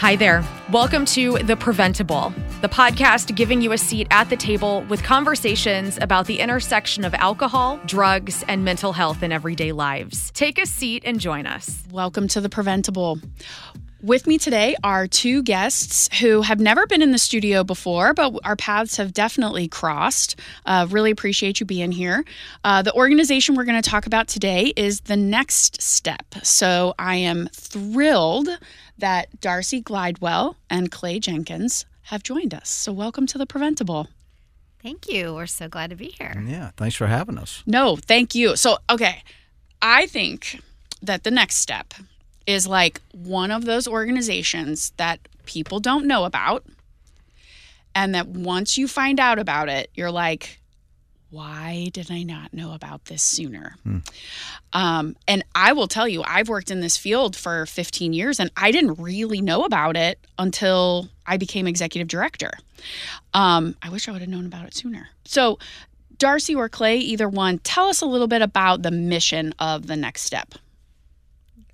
Hi there. Welcome to The Preventable, the podcast giving you a seat at the table with conversations about the intersection of alcohol, drugs, and mental health in everyday lives. Take a seat and join us. Welcome to The Preventable. With me today are two guests who have never been in the studio before, but our paths have definitely crossed. Uh, really appreciate you being here. Uh, the organization we're going to talk about today is The Next Step. So I am thrilled that Darcy Glidewell and Clay Jenkins have joined us. So welcome to The Preventable. Thank you. We're so glad to be here. Yeah, thanks for having us. No, thank you. So, okay, I think that The Next Step is like one of those organizations that people don't know about. And that once you find out about it, you're like, why did I not know about this sooner? Um, and I will tell you, I've worked in this field for 15 years and I didn't really know about it until I became executive director. Um, I wish I would have known about it sooner. So, Darcy or Clay, either one, tell us a little bit about the mission of the next step.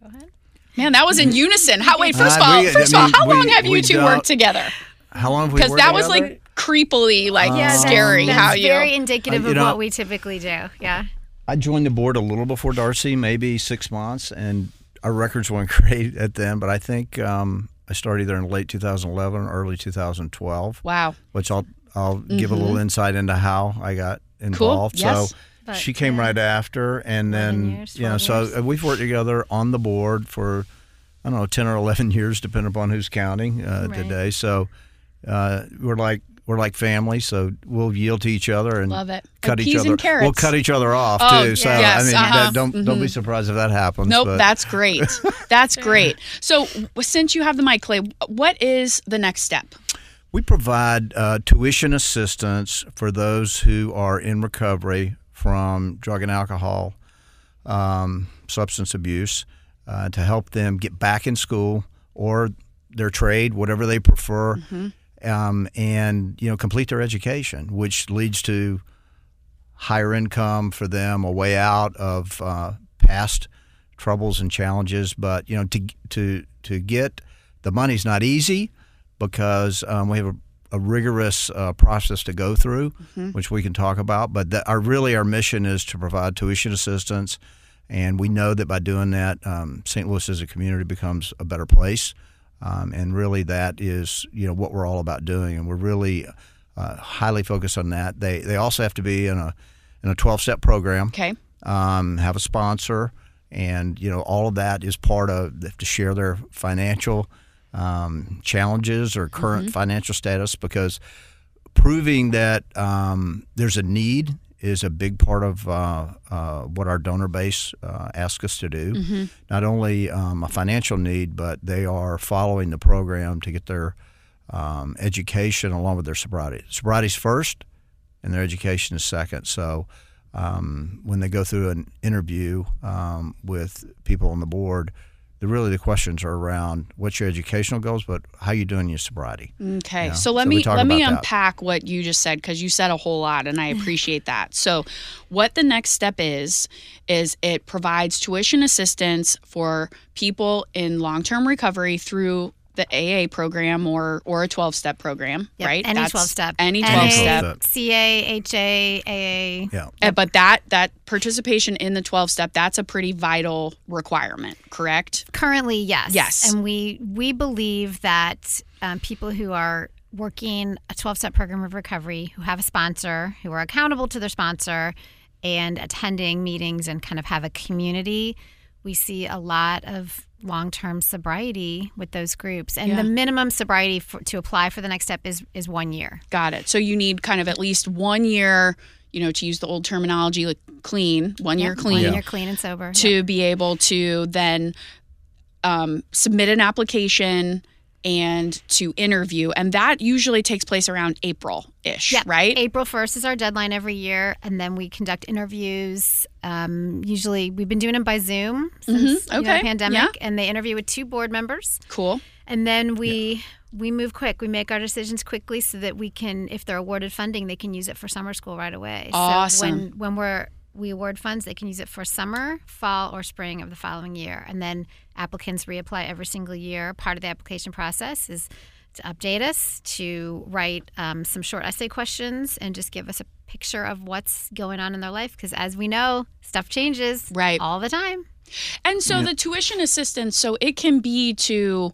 Go ahead. Man, that was in unison. How wait, first of Uh, all, we- first I of all, how we- long have you two don't- worked together? How long have we Because worked that was like creepily like Yeah, scary That's how you very indicative Uh, you of know- what we typically do. Yeah. I joined the board a little before Darcy, maybe six months, and our records weren't great at then. But I think um, I started either in late 2011 or early 2012, Wow. which I'll I'll give a little insight into how I got involved. Cool. Yes. So But, she came yeah. right after, and then years, you know, 12 so uh, we've worked together on the board for I don't know 10 or 11 years, depending upon who's counting uh, Right. today. So uh, we're like we're like family, so we'll yield to each other and Love it. cut Like each peas other. and carrots. We'll cut each other off Oh, too. So yes, I mean, uh-huh. that, don't don't be surprised if that happens. Nope, but- that's great. That's great. So, since you have the mic, Clay, what is the next step? We provide uh, tuition assistance for those who are in recovery from drug and alcohol, um, substance abuse, uh, to help them get back in school or their trade, whatever they prefer, um, and you know complete their education, which leads to higher income for them, a way out of uh, past troubles and challenges. But you know, to to to get the money's not easy because um, we have a, a rigorous uh, process to go through, which we can talk about. But that our really our mission is to provide tuition assistance, and we know that by doing that, um, St. Louis as a community becomes a better place. Um, and really, that is you know what we're all about doing, and we're really uh, highly focused on that. They they also have to be in a in a twelve step program Okay. um, have a sponsor, and you know all of that is part of they have to share their financial um, challenges or current financial status because proving that um, there's a need is a big part of uh, uh, what our donor base uh, asks us to do. Not only um, a financial need, but they are following the program to get their um, education along with their sobriety. Sobriety's first, and their education is second. So um, when they go through an interview um, with people on the board, the really the questions are around what's your educational goals, but how you doing your sobriety. Okay. Yeah, So let so me let me about that. unpack what you just said because you said a whole lot and I appreciate that. So what the next step is is it provides tuition assistance for people in long-term recovery through the AA program or or a 12-step program, Yep, right? Any That's 12 step. Any 12 step. step. CA, HA, AA. Yeah. Uh, But that that participation in the 12 step that's a pretty vital requirement, correct? Currently, yes. Yes. And we we believe that um, people who are working a 12 step program of recovery, who have a sponsor, who are accountable to their sponsor, and attending meetings and kind of have a community, we see a lot of long term sobriety with those groups. And Yeah. the minimum sobriety for, to apply for the next step is is one year. Got it. So you need kind of at least one year, you know, to use the old terminology, like clean, one year clean, One year clean and sober. to be able to then um, submit an application and to interview. And that usually takes place around April ish, Yep. right? April 1st is our deadline every year, and then we conduct interviews. Um, usually, we've been doing them by Zoom since Mm-hmm. Okay. the pandemic, Yeah. and they interview with two board members, Cool. and then we we move quick. We make our decisions quickly so that we can, if they're awarded funding, they can use it for summer school right away. So Awesome. when when we're we award funds. They can use it for summer, fall, or spring of the following year. And then applicants reapply every single year. Part of the application process is to update us, to write um, some short essay questions, and just give us a picture of what's going on in their life. Because as we know, stuff changes Right. all the time. And so the tuition assistance, so it can be to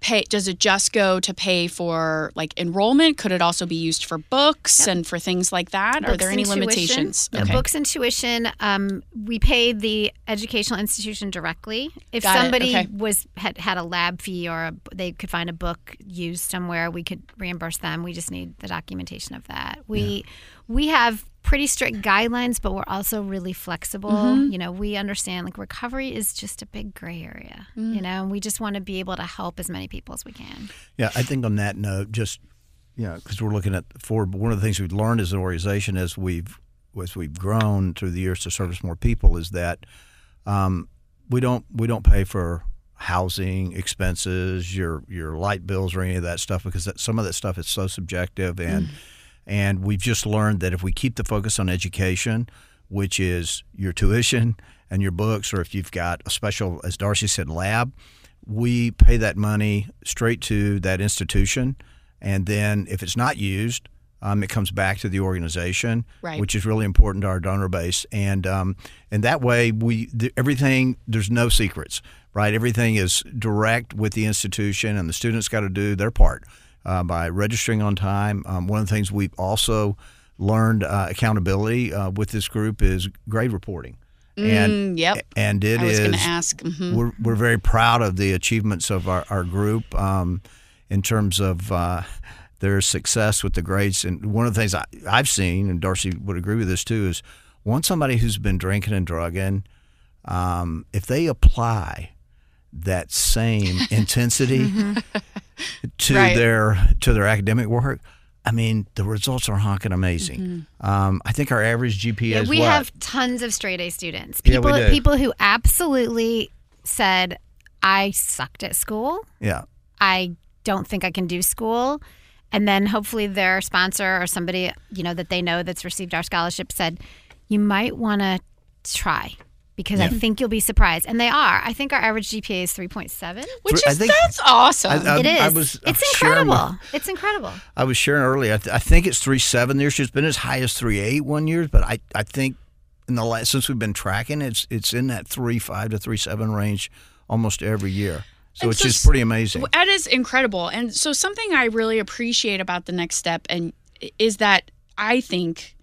pay. Does it just go to pay for like enrollment? Could it also be used for books and for things like that? Are there any limitations? No, books and tuition. Um, we pay the educational institution directly. If Got somebody okay. was had, had a lab fee or a, they could find a book used somewhere, we could reimburse them. We just need the documentation of that. We we have pretty strict guidelines, but we're also really flexible. Mm-hmm. You know, we understand like recovery is just a big gray area. Mm. You know, and we just want to be able to help as many people as we can. Yeah, I think on that note, just you know, because we're looking at forward. One of the things we've learned as an organization as we've as we've grown through the years to service more people is that um, we don't we don't pay for housing expenses, your your light bills or any of that stuff because that, some of that stuff is so subjective and and we've just learned that if we keep the focus on education, which is your tuition and your books, or if you've got a special, as Darcy said, lab, we pay that money straight to that institution. And then if it's not used, um, it comes back to the organization, Right. which is really important to our donor base. And um, and that way, we th- everything there's no secrets, right? Everything is direct with the institution, and the students got to do their part uh, by registering on time. Um, one of the things we've also learned uh, accountability uh, with this group is grade reporting. And Mm, yep. and it I was is going to ask. mhm. we're, we're very proud of the achievements of our, our group um, in terms of uh, their success with the grades. And one of the things I, I've seen, and Darcy would agree with this too, is once somebody who's been drinking and drugging, um, if they apply that same intensity to Right. their to their academic work, I mean, the results are honking amazing. Um, I think our average GPA Yeah, we what? have tons of straight A students. Yeah, People do. people who absolutely said, I sucked at school. yeah. I don't think I can do school. And then hopefully their sponsor or somebody, you know, that they know that's received our scholarship said, you might want to try because I think you'll be surprised. And they are. I think our average GPA is 3.7. Which is think- that's awesome. I- I- It is. I was- I it's was sharing with- incredible. It's incredible. I was sharing earlier. I, th- I think it's three seven this year. It's been as high as three eight one year, but I, I think in the last since we've been tracking, it's it's in that three five to three seven range almost every year. So And it's so just s- pretty amazing. That is incredible. And so something I really appreciate about the next step and is that I think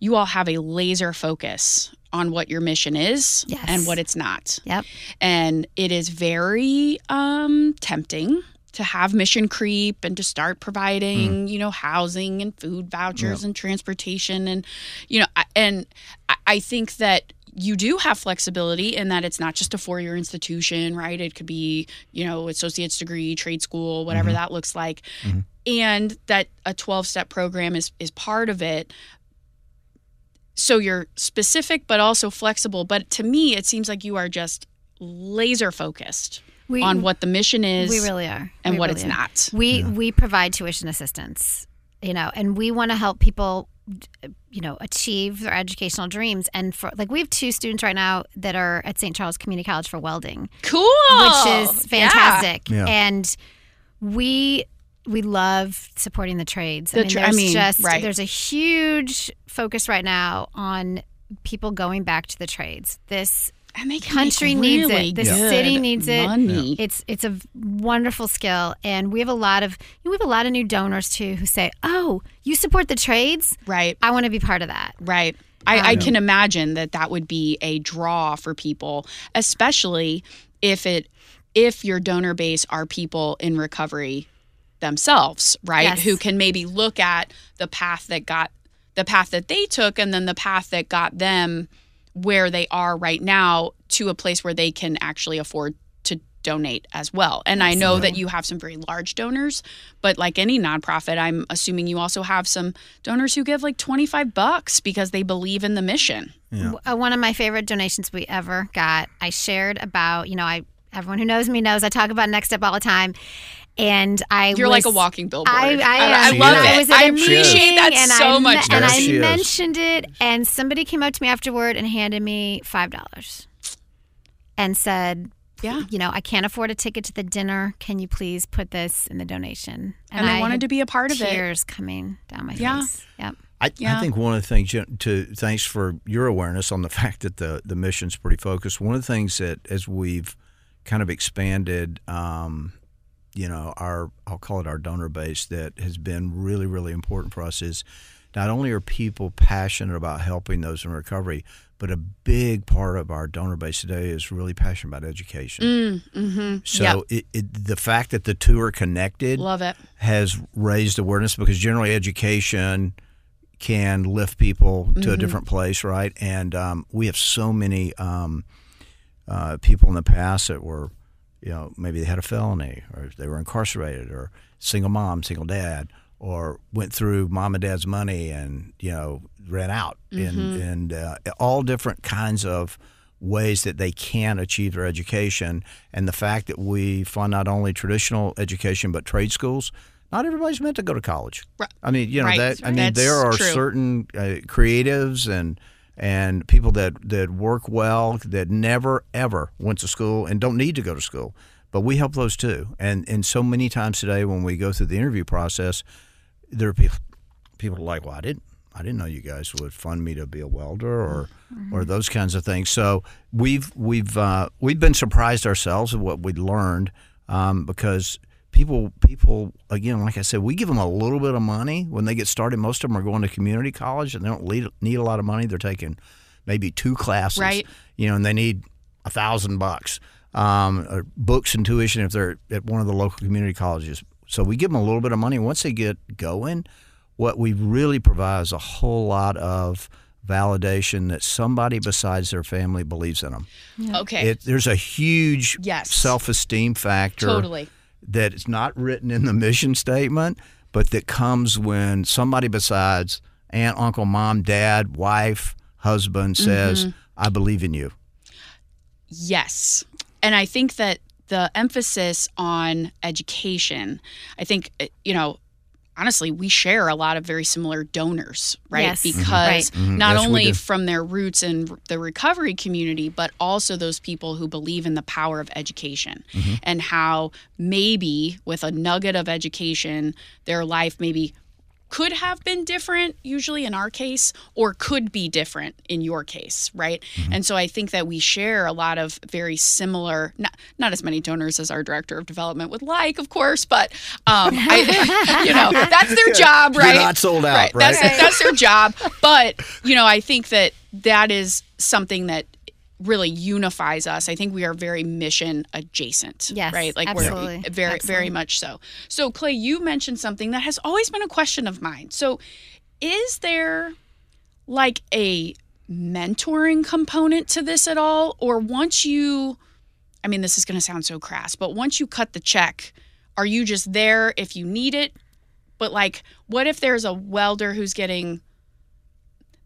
you all have a laser focus on what your mission is Yes. and what it's not. Yep. And it is very um, tempting to have mission creep and to start providing, mm. you know, housing and food vouchers and transportation and, you know, I- and I- I think that you do have flexibility in that it's not just a four-year institution, right? It could be, you know, associate's degree, trade school, whatever mm-hmm. that looks like, mm-hmm. and that a twelve-step program is is part of it. So you're specific, but also flexible. But to me, it seems like you are just laser focused We, on what the mission is we really are. and We what really it's are. not. We we provide tuition assistance, you know, and we want to help people, you know, achieve their educational dreams. And for like, we have two students right now that are at St. Charles Community College for welding, Cool. which is fantastic. Yeah. And we we love supporting the trades. The I mean, tra- I there's mean, just right. there's a huge focus right now on people going back to the trades. This And they country make needs really it. The good city needs it. It's it's a wonderful skill, and we have a lot of we have a lot of new donors too who say, "Oh, you support the trades? Right. I want to be part of that." Right. I, I um, can imagine that that would be a draw for people, especially if it if your donor base are people in recovery themselves, right? Yes. Who can maybe look at the path that got the path that they took and then the path that got them where they are right now to a place where they can actually afford to donate as well. And I know that you have some very large donors, but like any nonprofit, I'm assuming you also have some donors who give like 25 bucks because they believe in the mission. W- uh, One of my favorite donations we ever got, I shared about, you know, I everyone who knows me knows I talk about Next Step all the time. And I You're was, like a walking billboard. I, I, am. I love it. I was at I a appreciate that and so I, much. And Yes, I she is. mentioned it, and somebody came up to me afterward and handed me five dollars, and said, Yeah. you know, I can't afford a ticket to the dinner. Can you please put this in the donation?" And, I wanted to be a part of it. tears coming down my Yeah. face. Yep. I, Yeah. I think one of the things to thanks for your awareness on the fact that the the mission's pretty focused. One of the things that as we've kind of expanded, um, you know, our I'll call it our donor base that has been really really important for us is not only are people passionate about helping those in recovery, but a big part of our donor base today is really passionate about education. Mm, mm-hmm. So it, it, the fact that the two are connected Love it. has raised awareness because generally education can lift people to a different place, right? And um, we have so many um, uh, people in the past that were, you know, maybe they had a felony or they were incarcerated or single mom, single dad, or went through mom and dad's money and you know ran out and and uh, all different kinds of ways that they can achieve their education and the fact that we fund not only traditional education but trade schools not everybody's meant to go to college Right. i mean you know Right. that i mean That's there are true. certain uh, creatives and and people that that work well that never ever went to school and don't need to go to school. But we help those too. And and so many times today when we go through the interview process there are people people are like well i didn't i didn't know you guys would fund me to be a welder or or those kinds of things. So we've we've uh, we've been surprised ourselves at what we learned um, because people people again like i said we give them a little bit of money when they get started most of them are going to community college and they don't need, need a lot of money they're taking maybe two classes Right. you know and they need a thousand bucks um, or books and tuition if they're at one of the local community colleges so we give them a little bit of money once they get going what we really provide is a whole lot of validation that somebody besides their family believes in them Okay. it, there's a huge Yes. self-esteem factor Totally. That is not written in the mission statement, but that comes when somebody besides aunt, uncle, mom, dad, wife, husband says, Mm-hmm. "I believe in you." Yes. And I think that the emphasis on education, I think, uh, you know, honestly, we share a lot of very similar donors, right? Yes. Because Right. Mhm. not Yes, only from their roots in the recovery community, but also those people who believe in the power of education Mm-hmm. and how maybe with a nugget of education, their life maybe could have been different usually in our case or could be different in your case right Mm-hmm. and so i think that we share a lot of very similar not, not as many donors as our director of development would like of course but um I, you know that's their job right? You're not sold out, right? that's that's their job but you know i think that that is something that really unifies us. I think we are very mission adjacent Yes, right? Like absolutely. we're very Absolutely. very much so. So clay you mentioned something that has always been a question of mine. So is there like a mentoring component to this at all? Or once you i mean this is going to sound so crass but once you cut the check are you just there if you need it? But like what if there's a welder who's getting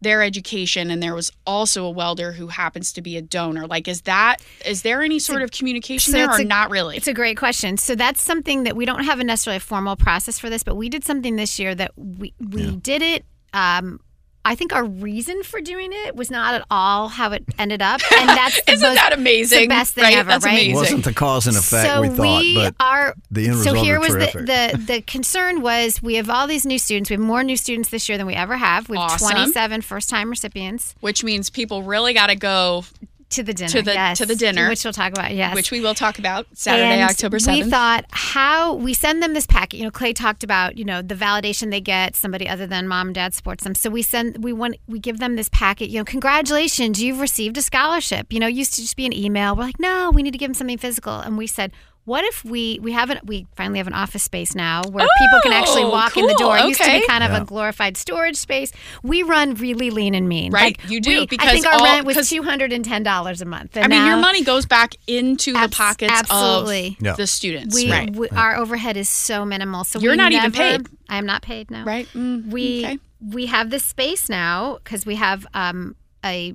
their education and there was also a welder who happens to be a donor like is that is there any sort of communication so there it's or a- not really It's a great question. So that's something that we don't have a necessarily a formal process for this, but we did something this year that we we did it. Um, I think our reason for doing it was not at all how it ended up, and that's the Isn't most- that amazing? the best thing right? ever, That's right? amazing. It wasn't the cause and effect so we thought, but are the end so result here are was the, terrific. the the concern was we have all these new students. We have more new students this year than we ever have. We have Awesome. 27 first time recipients which means people really got to go to the dinner. To the- yes, to the dinner. which we'll talk about. Yes, which we will talk about Saturday, and October We thought how we send them this packet. You know, Clay talked about you know the validation they get. Somebody other than mom and dad supports them. So we send we want we give them this packet. You know, congratulations, you've received a scholarship. You know, it used to just be an email. We're like, no, we need to give them something physical. And we said. What if we we have an we finally have an office space now where people can actually Oh, walk in the door. It used to Okay. be kind of Yeah. a glorified storage space. We run really lean and mean. Right, Like, you do, we- I because think our all- rent was two hundred and ten dollars a month. I And mean, your money goes back into the pockets absolutely. of Yeah. the students. we, right. we our overhead is so minimal. So You're we not even paid. I am not paid. now. right. Mm, We okay. we have this space now because we have um, a, a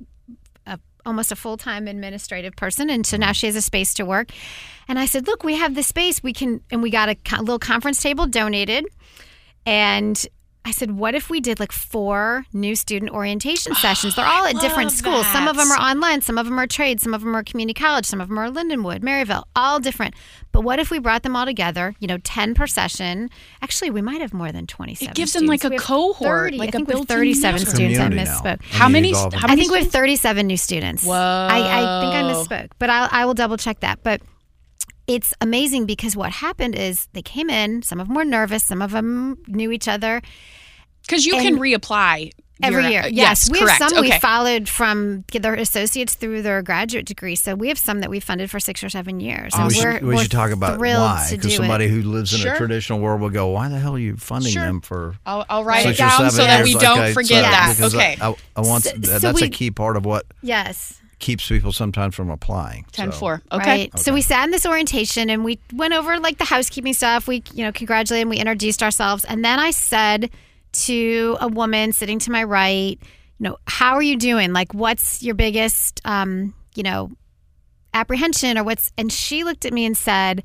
almost a full time administrative person, and so now she has a space to work. And I said, "Look, we have this space. We can." And we got a little conference table donated, and I said, "What if we did like four new student orientation sessions? They're all at different love schools. Some of them are online, some of them are trade, some of them are community college, some of them are Lindenwood, Maryville, all different. But what if we brought them all together? You know, ten per session. Actually, we might have more than twenty-seven. It gives them like students. a We have cohort, 30 like I a think we have thirty-seven students. I Community now. misspoke. How many- evolve it. how I many think we have 37 new students. Whoa. I, I think I misspoke, but I, I will double check that. But it's amazing because what happened is they came in, some of them were nervous, some of them knew each other Because you can reapply every your- year. Uh, yes, Yes, we correct. have some we followed from their associates through their graduate degree. So we have some that we funded for six or seven years. Oh, and we should, we're, we we're should talk about thrilled why. Because somebody it. who lives in Sure. a traditional world will go, "Why the hell are you funding Sure. them for I'll, I'll write six it or down seven so that we don't Okay, forget so- that. because Okay. I, I, I want So- that- so that's a key part of what Yes. Keeps people sometimes from applying. 10 So- 4. Okay. Right. So we sat in this orientation and we went over like the housekeeping stuff. We, you know, congratulated and we introduced ourselves. And then I said to a woman sitting to my right, you know, how are you doing? Like, what's your biggest, um, you know, apprehension or what's, and she looked at me and said,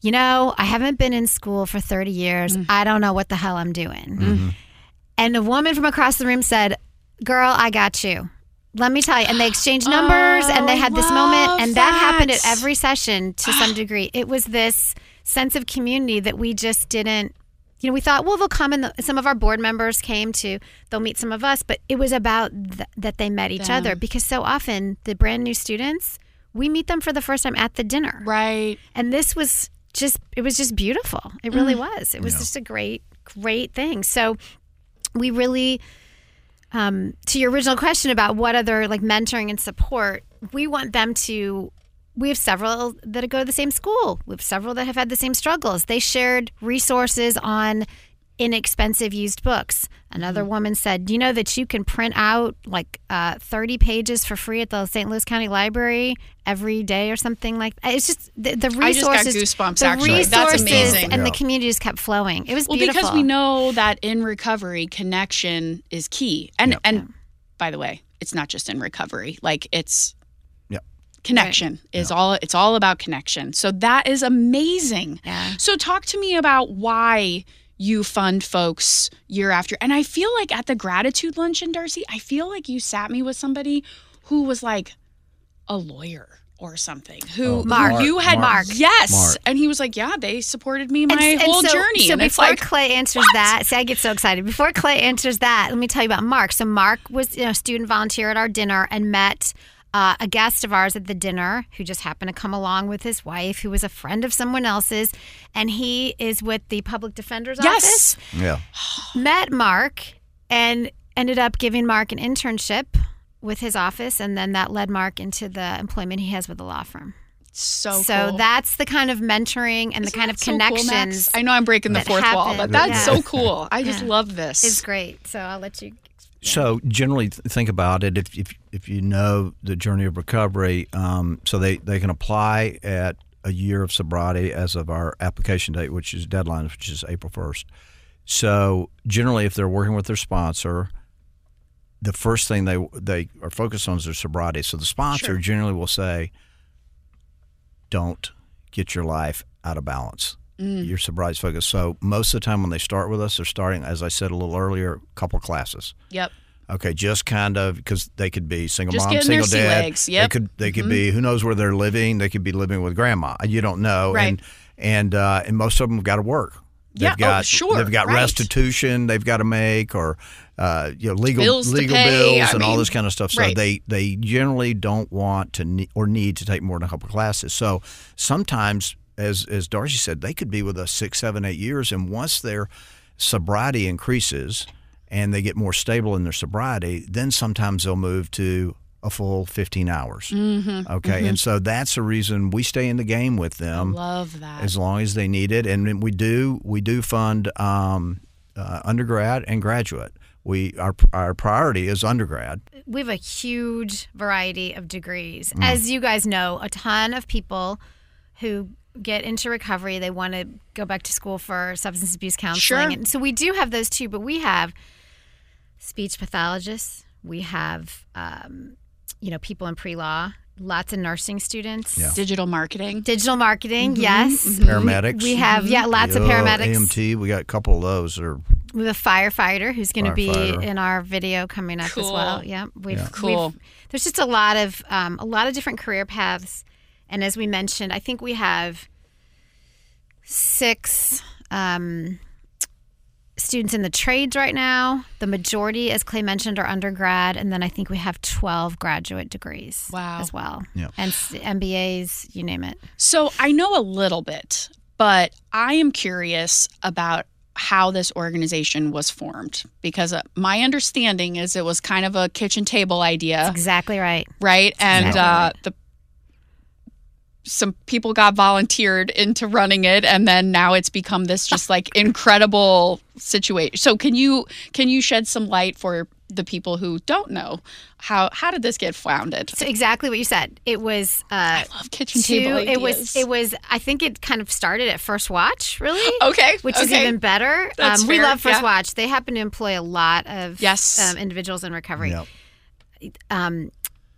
you know, I haven't been in school for 30 years. I don't know what the hell I'm doing. And a woman from across the room said, Girl, I got you. Let me tell you. And they exchanged numbers and they had this moment. And that, happened at every session to some degree. It was this sense of community that we just didn't, you know, we thought, well, they'll come and the, some of our board members came to, they'll meet some of us. But it was about th- that they met each Them. other because so often the brand new students, we meet them for the first time at the dinner. Right. And this was just, it was just beautiful. It really was. It was just a great, great thing. So we really, um, to your original question about what other like mentoring and support, we want them to. We have several that go to the same school. We have several that have had the same struggles. They shared resources on inexpensive used books. Another woman said, "Do you know that you can print out like uh, 30 pages for free at the St. Louis County Library every day or something like that?" It's just the, the I just got resources. goosebumps, the actually. That's resources amazing. And the Yeah. community just kept flowing. It was Well, beautiful. because we know that in recovery, connection is key. And Yep. and by the way, it's not just in recovery. Like it's Yep. connection is all it's all about connection. So that is amazing. Yeah. So talk to me about why you fund folks year after. And I feel like at the gratitude luncheon, Darcy, I feel like you sat me with somebody who was like a lawyer or something who Oh, Mark. you had Mark. yes Mark. and he was like yeah they supported me my And- and whole so- journey So and before like Clay answers that, see, I get so excited. Before Clay answers that, let me tell you about Mark. So Mark was you know, a student volunteer at our dinner and met uh, a guest of ours at the dinner who just happened to come along with his wife, who was a friend of someone else's, and he is with the public defender's yes office. Yeah. Met Mark and ended up giving Mark an internship with his office, and then that led Mark into the employment he has with the law firm. so so cool. that's the kind of mentoring and the kind of Isn't that so cool, connections. I know I'm breaking the that fourth wall, but that's Yeah. so cool. I just Yeah. love this. It's great. So I'll let you. So generally, th- think about it. If if, if you know the journey of recovery, um, so they, they can apply at a year of sobriety as of our application date, which is deadline, which is April first. So generally, if they're working with their sponsor, the first thing they they are focused on is their sobriety. So the sponsor Sure. generally will say, "Don't get your life out of balance." Your sobriety focus. So most of the time when they start with us, they're starting, as I said a little earlier, a couple classes. Yep. Okay, just kind of because they could be single Just mom, single dad. legs, yep. Mm-hmm. They could they could be who knows where they're living. They could be living with grandma. You don't know. Right. And and uh, and most of them have got to work. They've Yeah, oh, got sure, they've got right. restitution they've got to make or uh, you know legal Bills legal pay, bills I and all this kind of stuff. So right. they they generally don't want to ne- or need to take more than a couple classes. So sometimes, as as Darcy said, they could be with us six, seven, eight years, and once their sobriety increases and they get more stable in their sobriety, then sometimes they'll move to a full 15 hours. Mm-hmm. Okay, and so that's the reason we stay in the game with them Love that. as long as they need it, and we do we do fund um, uh, undergrad and graduate. We our our priority is undergrad. We have a huge variety of degrees. Mm. As you guys know, a ton of people who get into recovery, they want to go back to school for substance abuse counseling. Sure. And so we do have those too, but we have speech pathologists, we have um, you know, people in pre law, lots of nursing students. Yeah. Digital marketing. Digital marketing, yes. Paramedics. We have, yeah, lots of paramedics. EMT. We got a couple of those. That are We have a firefighter who's going to be in our video coming up as well. Yeah, we've, Yeah. Cool. we've- there's just a lot of um, a lot of different career paths, and as we mentioned, I think we have six um, students in the trades right now. The majority, as Clay mentioned, are undergrad, and then I think we have 12 graduate degrees. Wow. as well. Yeah. and MBAs, you name it. So I know a little bit, but I am curious about how this organization was formed because uh, my understanding is it was kind of a kitchen table idea, Exactly right. right? And exactly uh, right. the some people got volunteered into running it and then now it's become this just like incredible situation. So can you can you shed some light for the people who don't know how how did this get founded? So exactly what you said. It was. Uh, I love kitchen two, table ideas. it was it was I think it kind of started at First Watch, really. okay, Which is even better. That's um, we love First yeah. Watch. They happen to employ a lot of Yes. um, individuals in recovery. yeah. Um,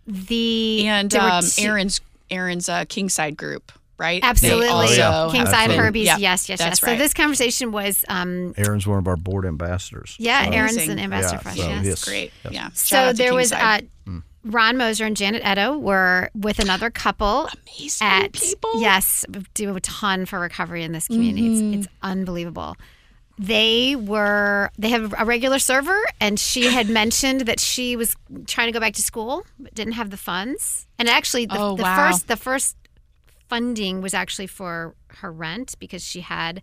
the and um, two- Aaron's Aaron's uh, Kingside group, right? Absolutely also yeah. Kingside Absolutely. Herbies. Yep, yes, yes, that's yes. right. So this conversation was um, Aaron's one of our board ambassadors. yeah, So- Aaron's an ambassador Yeah, for us. so yes. yes. great. Yes. Yeah. Shout So out to there was uh, Kingside. Ron Moser and Janet Edo were with another couple amazing at people. yes do a ton for recovery in this community Mm-hmm. it's, it's unbelievable they were they have a regular server and she had mentioned that she was trying to go back to school but didn't have the funds and actually the, Oh, the wow. first the first funding was actually for her rent because she had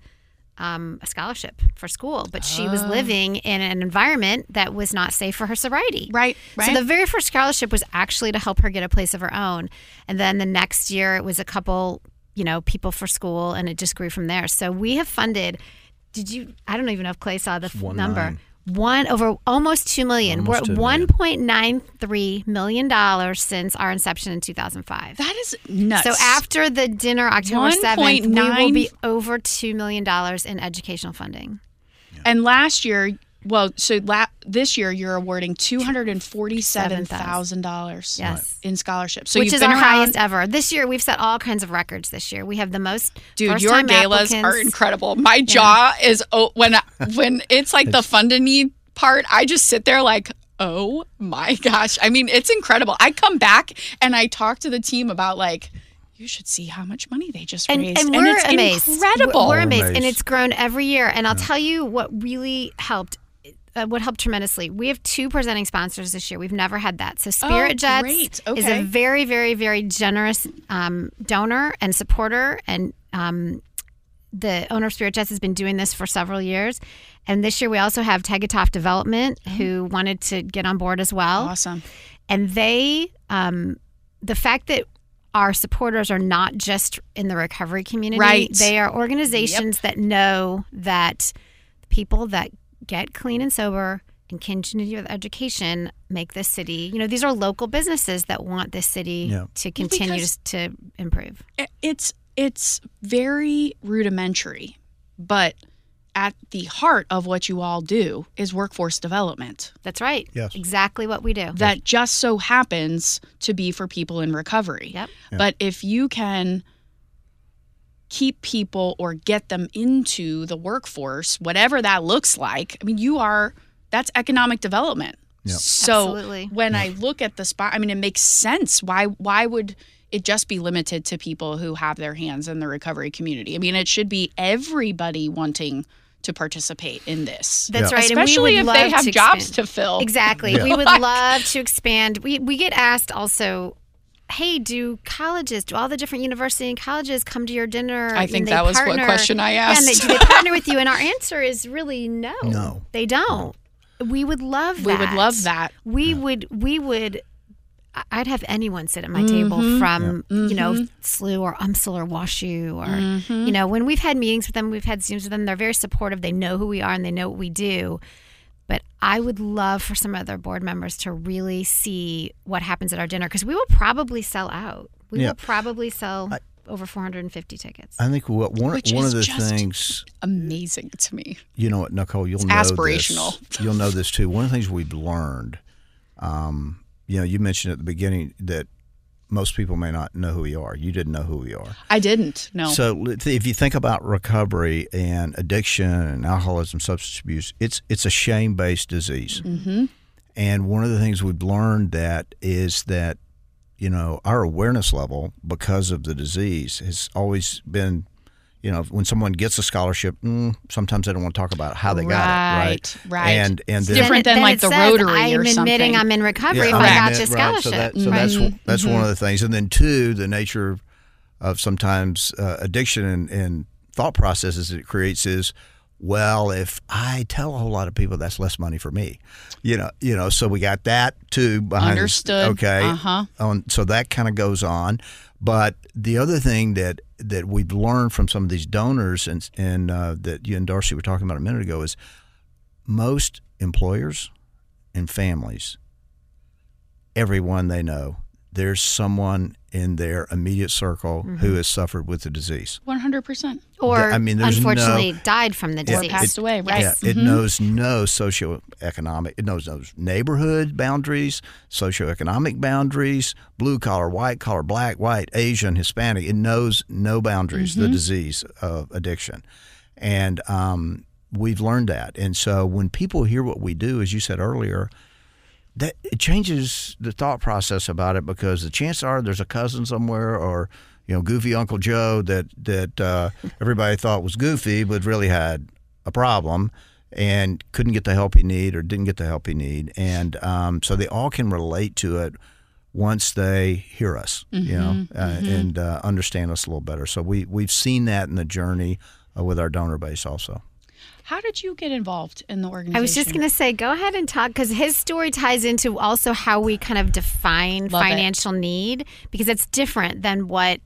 um, a scholarship for school but she was Oh. living in an environment that was not safe for her sobriety Right. Right. so the very first scholarship was actually to help her get a place of her own, and then the next year it was a couple, you know, people for school, and it just grew from there. So we have funded. Did you? I don't even know if Clay saw the f- one number. nine. One over almost two million. Almost We're at one point nine three million dollars since our inception in two thousand five. that is nuts. So after the dinner October seventh, we will be over two million dollars in educational funding. and last year, well, so la- this year you're awarding two hundred and forty-seven thousand dollars. Yes. In scholarships. So which is our around, highest ever. This year, we've set all kinds of records. This year, we have the most. Dude, your first-time galas are incredible. My jaw is oh, when when it's like the funded need part. I just sit there like, oh my gosh. I mean, it's incredible. I come back and I talk to the team about like, you should see how much money they just and, raised, and we're it's amazed. incredible. We're, we're We're amazed, and it's grown every year. And I'll tell you what really helped. Uh, what helped tremendously? We have two presenting sponsors this year. We've never had that. So Spirit Oh, Jets great. is a very, very, very generous um, donor and supporter, and um, the owner of Spirit Jets has been doing this for several years. And this year we also have Tegatop Development, who wanted to get on board as well. awesome. and they um, the fact that our supporters are not just in the recovery community Right. they are organizations that know that people that get clean and sober and continue with education make this city you know these are local businesses that want this city Yeah. to continue because- to, to improve It's it's very rudimentary, but at the heart of what you all do is workforce development. that's right Yes. exactly what we do that just so happens to be for people in recovery. Yep. But if you can keep people or get them into the workforce, whatever that looks like, I mean, you are that's economic development. Yeah. So Absolutely. when I look at the spot, I mean, it makes sense. Why why would it just be limited to people who have their hands in the recovery community? I mean, it should be everybody wanting to participate in this. that's Yeah. right Especially and if we would they love have to jobs to fill. Exactly. Yeah. We would love to expand. We we get asked also, hey, do colleges, do all the different university and colleges come to your dinner? I and think they that was what question I Yeah, and they, do they partner with you? And our answer is really no. No. They don't. We would love We that. would love that. We would we would I- I'd have anyone sit at my table mm-hmm. from you know mm-hmm. SLU or UMSL or WashU or mm-hmm. you know when we've had meetings with them, we've had Zooms with them. They're very supportive. They know who we are and they know what we do. But I would love for some other board members to really see what happens at our dinner because we will probably sell out. We Yeah. will probably sell over 450 tickets. I think what one Which one is of the just- things Amazing to me. you know what Nicole you'll know aspirational. this. You'll know this too. One of the things we've learned um, you know, you mentioned at the beginning that most people may not know who we are. You didn't know who we are. I didn't. No. So if you think about recovery and addiction and alcoholism, substance abuse, it's it's a shame based disease. Mm-hmm. And one of the things we've learned that is that you know our awareness level because of the disease has always been you know, when someone gets a scholarship, mm, sometimes they don't want to talk about how they got it, right? Right. And and It's different than, then like it the says, Rotary I am or admitting something. I'm in recovery if I'm I in got it, this right, scholarship. So, that, so that's Mm-hmm. that's one of the things. And then two, the nature of sometimes uh, addiction and, and thought processes it creates is, well, if I tell a whole lot of people, that's less money for me. You know, you know. So we got that too behind. Understood. Okay. Uh-huh. On, so that kind of goes on. But the other thing that that we've learned from some of these donors and and uh, that you and Darcy were talking about a minute ago is most employers and families, everyone they know, there's someone in their immediate circle who mm-hmm. has suffered with the disease. One hundred percent. Or I mean, there's no- unfortunately died from the Yeah, disease. passed away, right. Yes. Yeah, it mm-hmm. knows no socioeconomic. It knows no neighborhood boundaries, socioeconomic boundaries, blue collar, white collar, black, white, Asian, Hispanic. It knows no boundaries. The mm-hmm. disease of addiction, and um, we've learned that. And so when people hear what we do, as you said earlier, that it changes the thought process about it because the chances are there's a cousin somewhere or you know goofy Uncle Joe that that uh, everybody thought was goofy but really had a problem and couldn't get the help he need or didn't get the help he need. And um, so they all can relate to it once they hear us you know uh, and uh, understand us a little better. So we we've seen that in the journey uh, with our donor base also How did you get involved in the organization? I was just going to say, go ahead and talk because his story ties into also how we kind of define Love it. financial need because it's different than what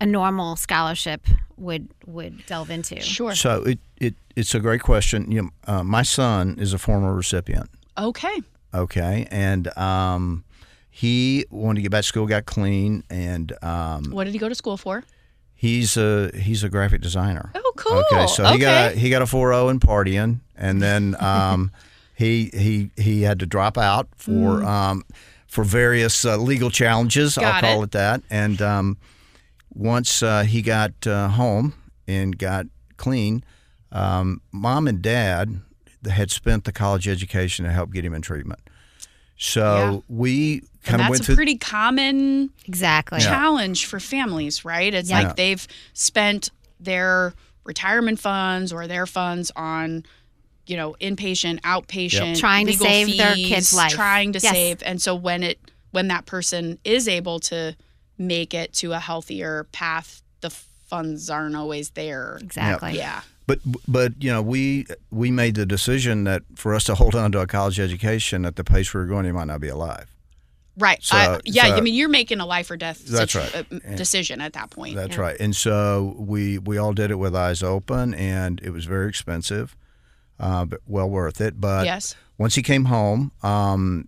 a normal scholarship would would delve into. Sure. so it, it it's a great question you know, uh, my son is a former recipient Okay. Okay, and um, he wanted to get back to school, got clean, and um, What did he go to school for? He's a he's a graphic designer. Oh, cool. Okay, so he got a, he got a 4.0 in partying, and then um, he he he had to drop out for um, for various uh, legal challenges. I'll call it. it, that. And um, once uh, he got uh, home and got clean, um, mom and dad had spent the college education to help get him in treatment. So Yeah. we And kind of that's went a pretty common Exactly. challenge for families, right? It's Yeah. like they've spent their retirement funds or their funds on, you know, inpatient, outpatient, Trying to legal save their kid's life. trying to Yes. save. And so when it when that person is able to make it to a healthier path, the funds aren't always there. Exactly. Yeah. But but you know we we made the decision that for us to hold on to a college education at the pace we were going, he might not be alive. Right. So- I- yeah. so- I mean, you're making a life or death That's situ- right. uh, decision at that point. That's right. And so we we all did it with eyes open, and it was very expensive, uh, but well worth it. But yes. once he came home, um,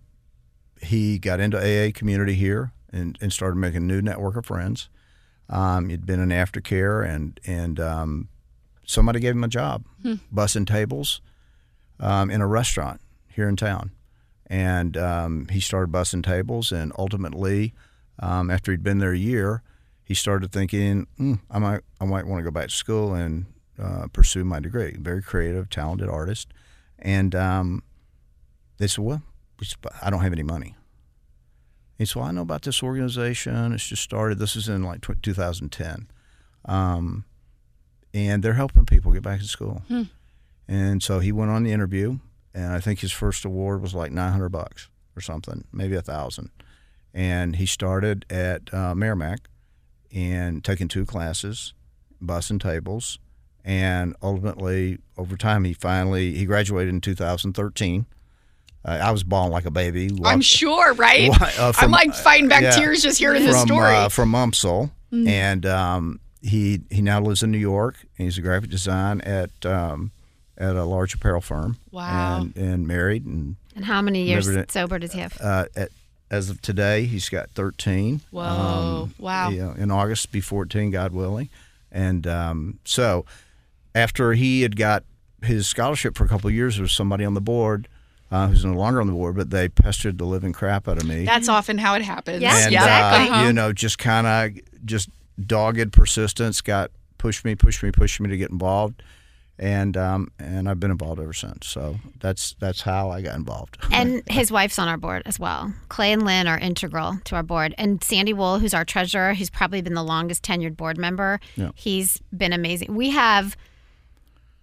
he got into AA community here and, and started making a new network of friends. Um, he'd been in aftercare, and and um, somebody gave him a job, bussing tables um, in a restaurant here in town. And um, he started bussing tables, and ultimately, um, after he'd been there a year, he started thinking, mm, I might I might want to go back to school and uh, pursue my degree. Very creative, talented artist, and um, they said, "Well, we said, "But I don't have any money." He said, "Well, I know about this organization. It's just started. This is in like 2010, um, and they're helping people get back to school." And so he went on the interview, and I think his first award was like 900 bucks or something, maybe a thousand. And he started at uh, Meramec and taking two classes, bussing tables, and ultimately over time he finally he graduated in 2013. Uh, I was bawling like a baby. I'm sure, right? Uh, I'm like fighting back yeah. tears just hearing the from, story. Mm. Uh, from UMSL, and um, he he now lives in New York. And he's a graphic design at um, at a large apparel firm. Wow. And, and married, and And how many years Never did- sober does he have? uh, at, as of today, he's got 13. Whoa. wow. You know, in August, be 14, God willing. And um, so, after he had got his scholarship for a couple of years, there was somebody on the board uh, who's no longer on the board, but they pestered the living crap out of me. That's often how it happens. Yes, and yeah. exactly. uh, Uh-huh. you know, just kind of just dogged persistence got pushed me, pushed me, pushed me to get involved, and um, and I've been involved ever since. So that's that's how I got involved. And his wife's on our board as well. Clay and Lynn are integral to our board. And Sandy Wool, who's our treasurer, who's probably been the longest tenured board member, Yeah. he's been amazing. We have,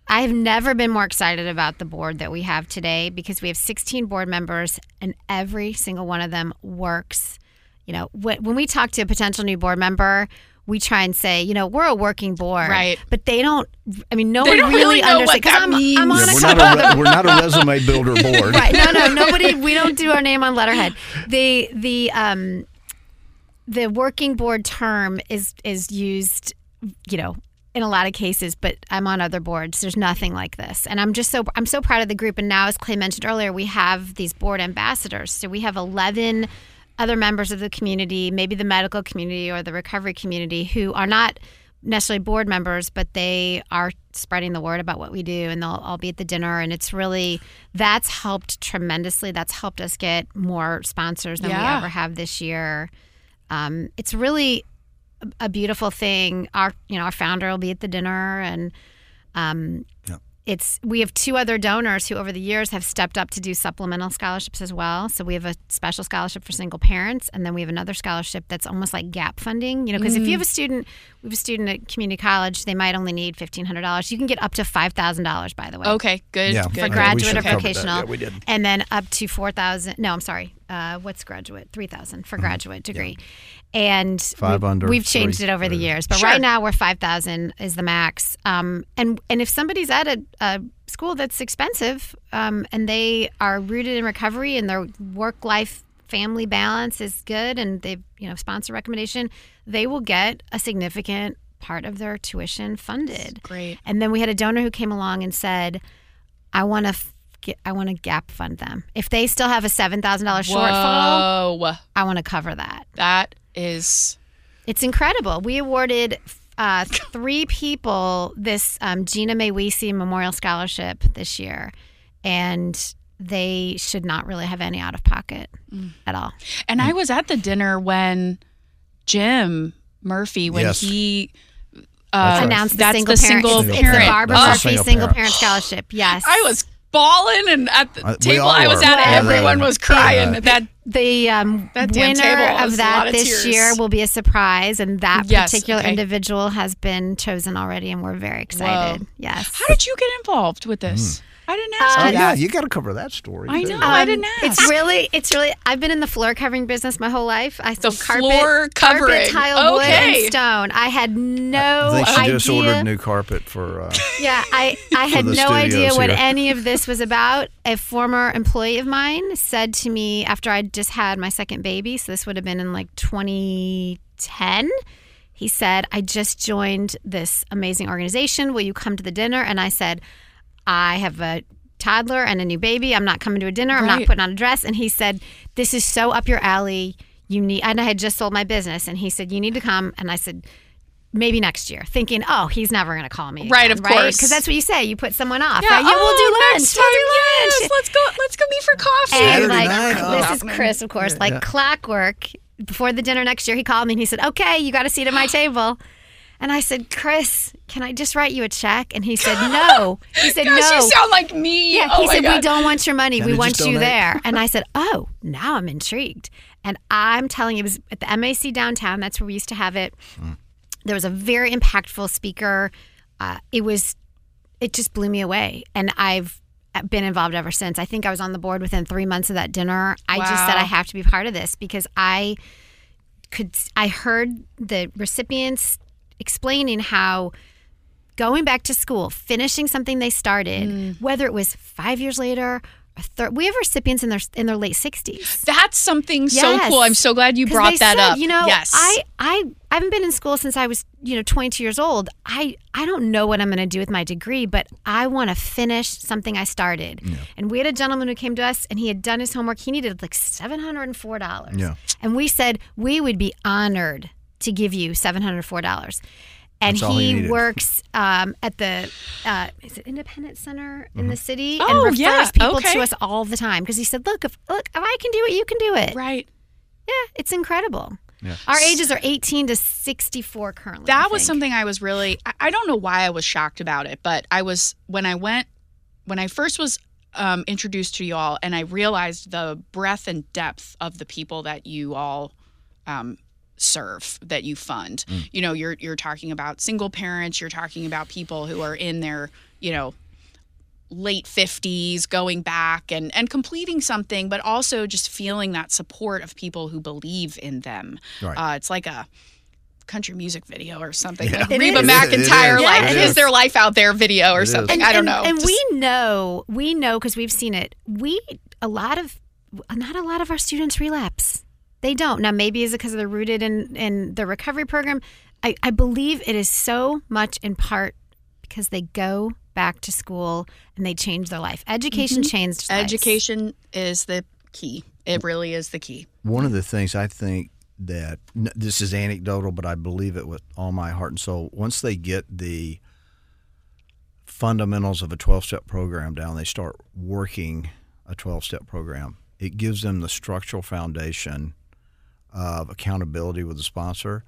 I have never been more excited about the board that we have today because we have 16 board members and every single one of them works. You know, when we talk to a potential new board member, we try and say, you know, we're a working board, Right. But they don't. I mean, nobody don't really, really know what that I'm, means. I'm on Yeah, a we're, couple not a re- we're not a resume builder board. right no no nobody we don't do our name on letterhead the the um the working board term is is used you know in a lot of cases but i'm on other boards there's nothing like this and i'm just so i'm so proud of the group and now as clay mentioned earlier we have these board ambassadors so we have 11 other members of the community maybe the medical community or the recovery community who are not necessarily board members, but they are spreading the word about what we do, and they'll all be at the dinner. And it's really that's helped tremendously. That's helped us get more sponsors than we ever have this year. Um, it's really a- a beautiful thing. Our you know our founder will be at the dinner, and um, Yeah. It's we have two other donors who over the years have stepped up to do supplemental scholarships as well. So we have a special scholarship for single parents, and then we have another scholarship that's almost like gap funding. You know, because if you have a mm. student, we have a student at community college, they might only need fifteen hundred dollars. You can get up to five thousand dollars, by the way Okay, good. Yeah. good. for graduate should or vocational. Yeah, we did. And then up to 4,000. No, I'm sorry. Uh, what's graduate? 3,000 for graduate degree. And Mm-hmm. Five we, under, we've changed three it over the years. But Sure. right now we're 5,000 is the max. Um, and, and if somebody's at a, a school that's expensive um, and they are rooted in recovery and their work life family balance is good and they you know sponsor recommendation, they will get a significant part of their tuition funded. Great. And then we had a donor who came along and said, "I want to get, I want to gap fund them. If they still have a seven thousand dollars shortfall, Whoa, I want to cover that." that is It's incredible. We awarded uh, three people this um, Gina May Weesey Memorial Scholarship this year, and they should not really have any out of pocket Mm. at all. And I was at the dinner when Jim Murphy, when Yes. he That's uh, right. Announced the that's single the parent. single it's, it's the Barbara Oh, Murphy Single single parent. parent scholarship. Yes, I was bawling, and at the Uh, we table I was were. at, Yeah, everyone really. was crying. Yeah. That the um, That winner table of that lot of this tears. year will be a surprise, and that Yes, particular okay. individual has been chosen already, and we're very excited. Whoa. Yes. how did you get involved with this? I didn't ask Uh, Oh, you yeah, you got to cover that story. I too. know. I Um, didn't ask. It's really, it's really. I've been in the floor covering business my whole life. I The sold carpet, floor carpet, covering. tile, wood, and stone. I had no I think she idea. just ordered new carpet for. Uh, Yeah, I, I had no studios idea what any of this was about. A former employee of mine said to me after I just had my second baby, so this would have been in like 2010. He said, I just joined this amazing organization. Will you come to the dinner? And I said, I have a toddler and a new baby. I'm not coming to a dinner. I'm not putting on a dress. And he said, This is so up your alley. You need, and I had just sold my business. And he said, You need to come. And I said, maybe next year, thinking, oh, he's never going to call me. Right, again, of course. Because that's what you say. You put someone off. Yeah, right? Yeah, oh, we'll do lunch. next We'll do lunch. Yes, let's go. Let's go meet for coffee. And Saturday like, night, this oh. is Chris, of course, like clockwork. Before the dinner next year, he called me and he said, okay, you got a seat at my table. And I said, Chris, can I just write you a check? And he said, no. He said, Gosh, no. you sound like me. Yeah, oh he said, God. We don't want your money. Can we want just you donate?" there. And I said, Oh, now I'm intrigued. And I'm telling you, it was at the MAC downtown. That's where we used to have it. There was a very impactful speaker. Uh, it was, it just blew me away. And I've been involved ever since. I think I was on the board within three months of that dinner. I just said, I have to be part of this because I could, I heard the recipients explaining how going back to school, finishing something they started, Mm. whether it was five years later, or thir- we have recipients in their in their late sixties. That's something so cool. I'm so glad you brought they that said, up. You know, yes. I, I I haven't been in school since I was you know 22 years old. I I don't know what I'm going to do with my degree, but I want to finish something I started. And we had a gentleman who came to us, and he had done his homework. He needed like seven hundred and four dollars. Yeah. And we said we would be honored to give you seven hundred four dollars. and That's he he works um, at the uh, is it Independence Center in the city and Oh, refers yeah. people Okay. to us all the time because he said, "Look, if look, if I can do it, you can do it." Right. Yeah, it's incredible. Yeah. Our ages are 18 to 64 currently. That was something I was really I, I don't know why I was shocked about it, but I was when I went when I first was um, introduced to you all and I realized the breadth and depth of the people that you all um, serve that you fund. You know, you're you're talking about single parents, you're talking about people who are in their, you know, late 50s going back and and completing something but also just feeling that support of people who believe in them Right. uh, it's like a country music video or something Yeah. like Reba is. McEntire It like is. is there life out there video or It is. something and, I don't and- know And Just- we know, we know because we've seen it. We a lot of, not a lot of our students relapse. They don't. Now maybe is it because they're rooted in in the recovery program. I, I believe it is so much in part because they go back to school and they change their life. Education mm-hmm. changed lives. education is the key it really is the key One of the things I think that this is anecdotal, but I believe it with all my heart and soul. Once they get the fundamentals of a 12 step program down, they start working a 12 step program. It gives them the structural foundation of accountability with the sponsor.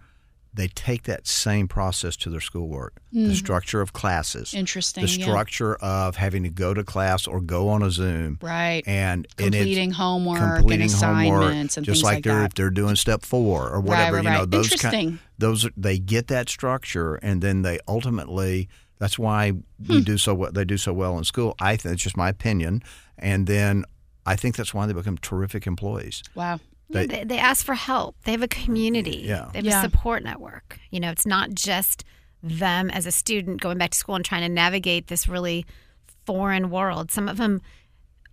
They take that same process to their schoolwork the structure of classes, Interesting, the yeah. structure of having to go to class or go on a Zoom. right And, and completing homework completing and homework, assignments and just things like, like they're that they're doing step four or whatever. right, you know, right. those Interesting. kind, those they get that structure, and then they ultimately. That's why we Hmm. do so. well They do so well in school. I think it's just my opinion, and then I think that's why they become terrific employees. wow Yeah, They- they, they ask for help. They have a community. Yeah. They have Yeah. a support network. You know, it's not just them as a student going back to school and trying to navigate this really foreign world. Some of them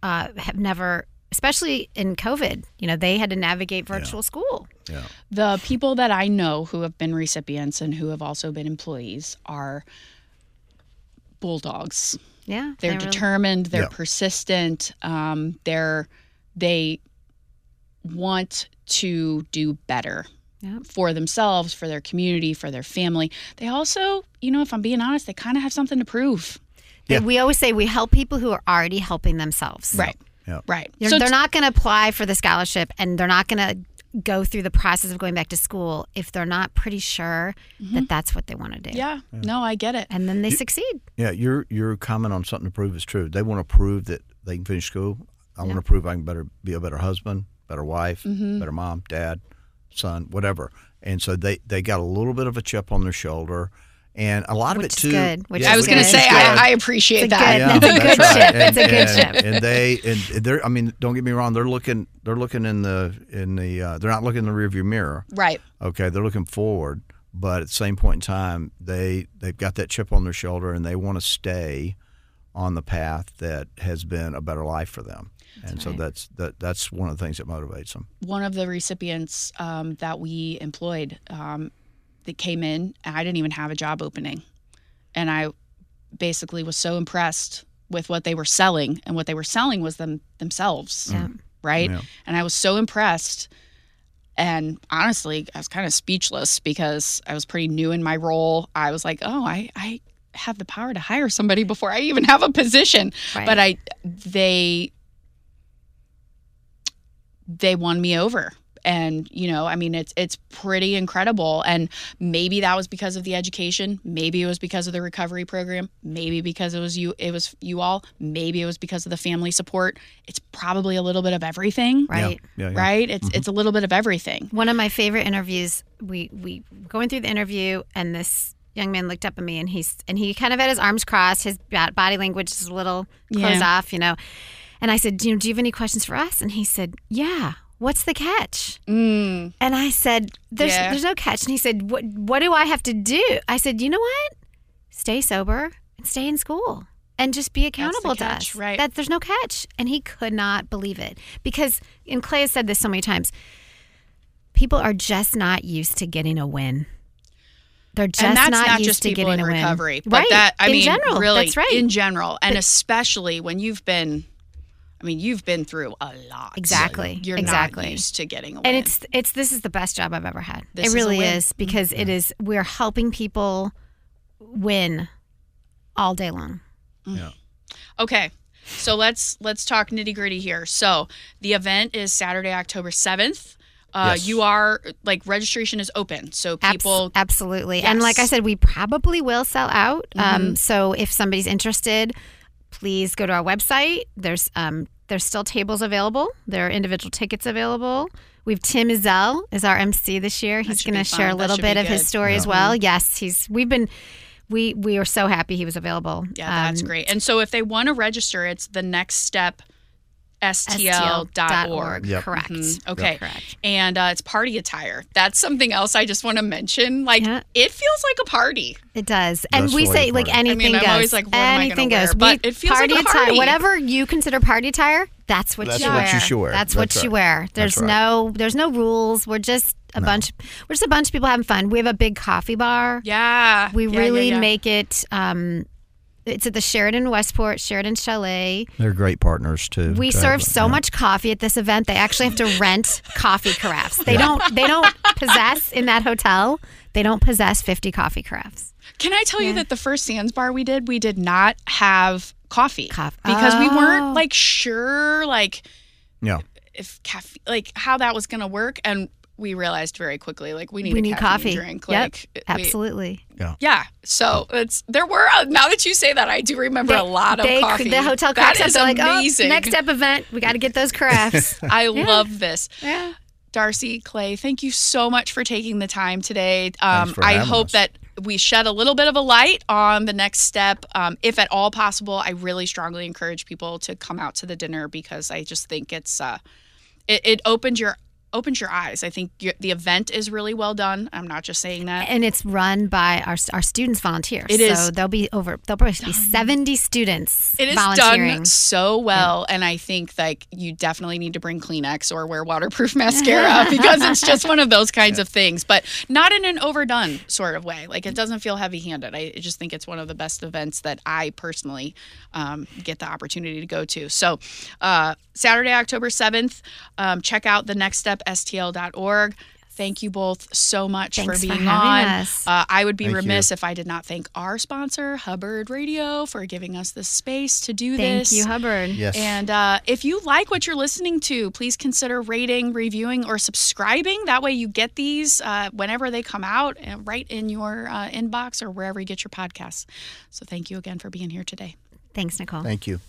uh, have never, especially in COVID, you know, they had to navigate virtual school. Yeah, the people that I know who have been recipients and who have also been employees are bulldogs. Yeah. They're they really- determined. They're Yeah. persistent. Um, they're they want to do better Yeah. for themselves, for their community, for their family. They also, you know, if I'm being honest, they kind of have something to prove. Yeah. We always say we help people who are already helping themselves. Right. yeah. Right. They're, So they're t- not going to apply for the scholarship and they're not going to go through the process of going back to school if they're not pretty sure that that's what they want to do. Mm-hmm. yeah. No, I get it. And then they succeed. Yeah, your your comment on something to prove is true. They want to prove that they can finish school. I want to prove I can better be a better husband, better wife, Mm-hmm. better mom, dad, son, whatever. And so they they got a little bit of a chip on their shoulder, and a lot Which of it is too. good, which I was going to say, I. I appreciate It's that. good- That's a good right. chip. And, It's a good and, chip. And they and they're. I mean, don't get me wrong. They're looking. They're looking in the in the. Uh, they're not looking in the rearview mirror. Right. Okay, they're looking forward, but at the same point in time, they they've got that chip on their shoulder and they want to stay on the path that has been a better life for them. And so that's that that's one of the things that motivates them. one of the recipients um, that we employed um, that came in and I didn't even have a job opening and I basically was so impressed with what they were selling and what they were selling was them themselves Yeah. right Yeah. and I was so impressed and honestly I was kind of speechless because I was pretty new in my role I was like oh I I have the power to hire somebody before I even have a position Right. but I they they won me over. And you know i mean it's it's pretty incredible. And maybe that was because of the education. Maybe it was because of the recovery program. Maybe because it was you it was you all. Maybe it was because of the family support. It's probably a little bit of everything. Right. Yeah, yeah. right? It's mm-hmm. it's a little bit of everything. One of my favorite interviews. We we going through the interview, and this young man looked up at me, and he's and he kind of had his arms crossed, his body language is a little closed Yeah. off, you know. And I said, do you, do you have any questions for us? And he said, Yeah. What's the catch? mm, And I said, "There's Yeah. there's no catch." And he said, "What what do I have to do?" I said, "You know what? Stay sober and stay in school and just be accountable to catch, us. right. That there's no catch." And he could not believe it because, and Clay has said this so many times. People are just not used to getting a win. They're just and that's not, not, used just to people getting in a win. recovery but right? that i in mean general, really that's right. in general and especially when you've been i mean you've been through a lot Exactly. you're Exactly. not used to getting a and it's it's this is the best job I've ever had. This it is really win. is because it is we're helping people win all day long. Yeah. Okay. So let's let's talk nitty gritty here. So the event is Saturday, October seventh. Uh, Yes. You are like registration is open, so Abs- people. absolutely. And like I said, we probably will sell out. Mm-hmm. Um, so if somebody's interested, please go to our website. There's um, there's still tables available. There are individual tickets available. We have Tim Izell is our MC this year. He's going to share a fun. That little bit be of his good. story as well. Yes, he's. We've been. We we are so happy he was available. yeah, that's Um, great. And so if they want to register, it's the next step. STL.org. STL.org. Yep. Correct. Mhm. Okay. Correct. And uh, it's party attire. That's something else I just want to mention. Like, Yeah. it feels like a party. It does, and Does we feel say like a like party. anything I'm goes. always like, what am I gonna anything wear? goes. But We- it feels like party attire, whatever you consider party attire. That's what she wear. That's you what wear. you should wear. That's, That's what you wear. There's right. no, there's no rules. We're just a bunch. We're just a bunch of people having fun. We have a big coffee bar. Yeah. We Yeah, yeah, really yeah. make it. Um, it's at the Sheraton Westport Sheraton Chalet. They're great partners too. We to serve so yeah. much coffee at this event. They actually have to rent coffee carafes. They don't. They don't possess in that hotel. They don't possess 50 coffee carafes. Can I tell you that the first Sands bar we did, we did not have coffee Coff- because we Oh. weren't like sure like Yeah. if caffeine like how that was going to work and we realized very quickly like we need we a need coffee. drink yep, like we- absolutely. yeah so it's there were uh, now that you say that I do remember a lot of they, coffee The hotel that cracks up. is They're like, amazing oh, next up event, we got to get those crafts I love this yeah. Darcy, Clay, thank you so much for taking the time today. Um, Thanks for I hope us. that we shed a little bit of a light on the next step. Um, if at all possible, I really strongly encourage people to come out to the dinner because I just think it's uh, it, it opens your opens your eyes. I think the event is really well done. I'm not just saying that. And it's run by our our students volunteers. It so is there'll be over there'll probably be seventy students It is volunteering. done so well, and I think like you definitely need to bring Kleenex or wear waterproof mascara because it's just one of those kinds of things, but not in an overdone sort of way. Like it doesn't feel heavy-handed. I just think it's one of the best events that I personally um, get the opportunity to go to. So uh, Saturday, October seventh, um, check out the next step stl.org. Thank you both so much Thanks for for being having on. Uh, I would be Thank remiss if I did not thank our sponsor, Hubbard Radio, for giving us the space to do Thank this. Thank you, Hubbard. Yes. And uh, if you like what you're listening to, please consider rating, reviewing, or subscribing. That way, you get these uh, whenever they come out, and right in your uh, inbox or wherever you get your podcasts. So, thank you again for being here today. Thanks, Nicole. Thank you.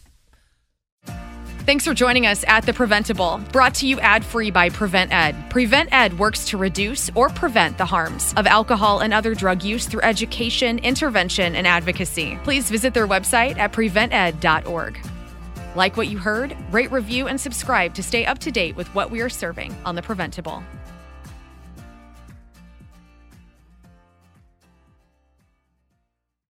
Thanks for joining us at The Preventable, brought to you ad free by Prevent Ed. Prevent Ed works to reduce or prevent the harms of alcohol and other drug use through education, intervention, and advocacy. Please visit their website at prevented.org. Like what you heard? Rate, review, and subscribe to stay up to date with what we are serving on The Preventable.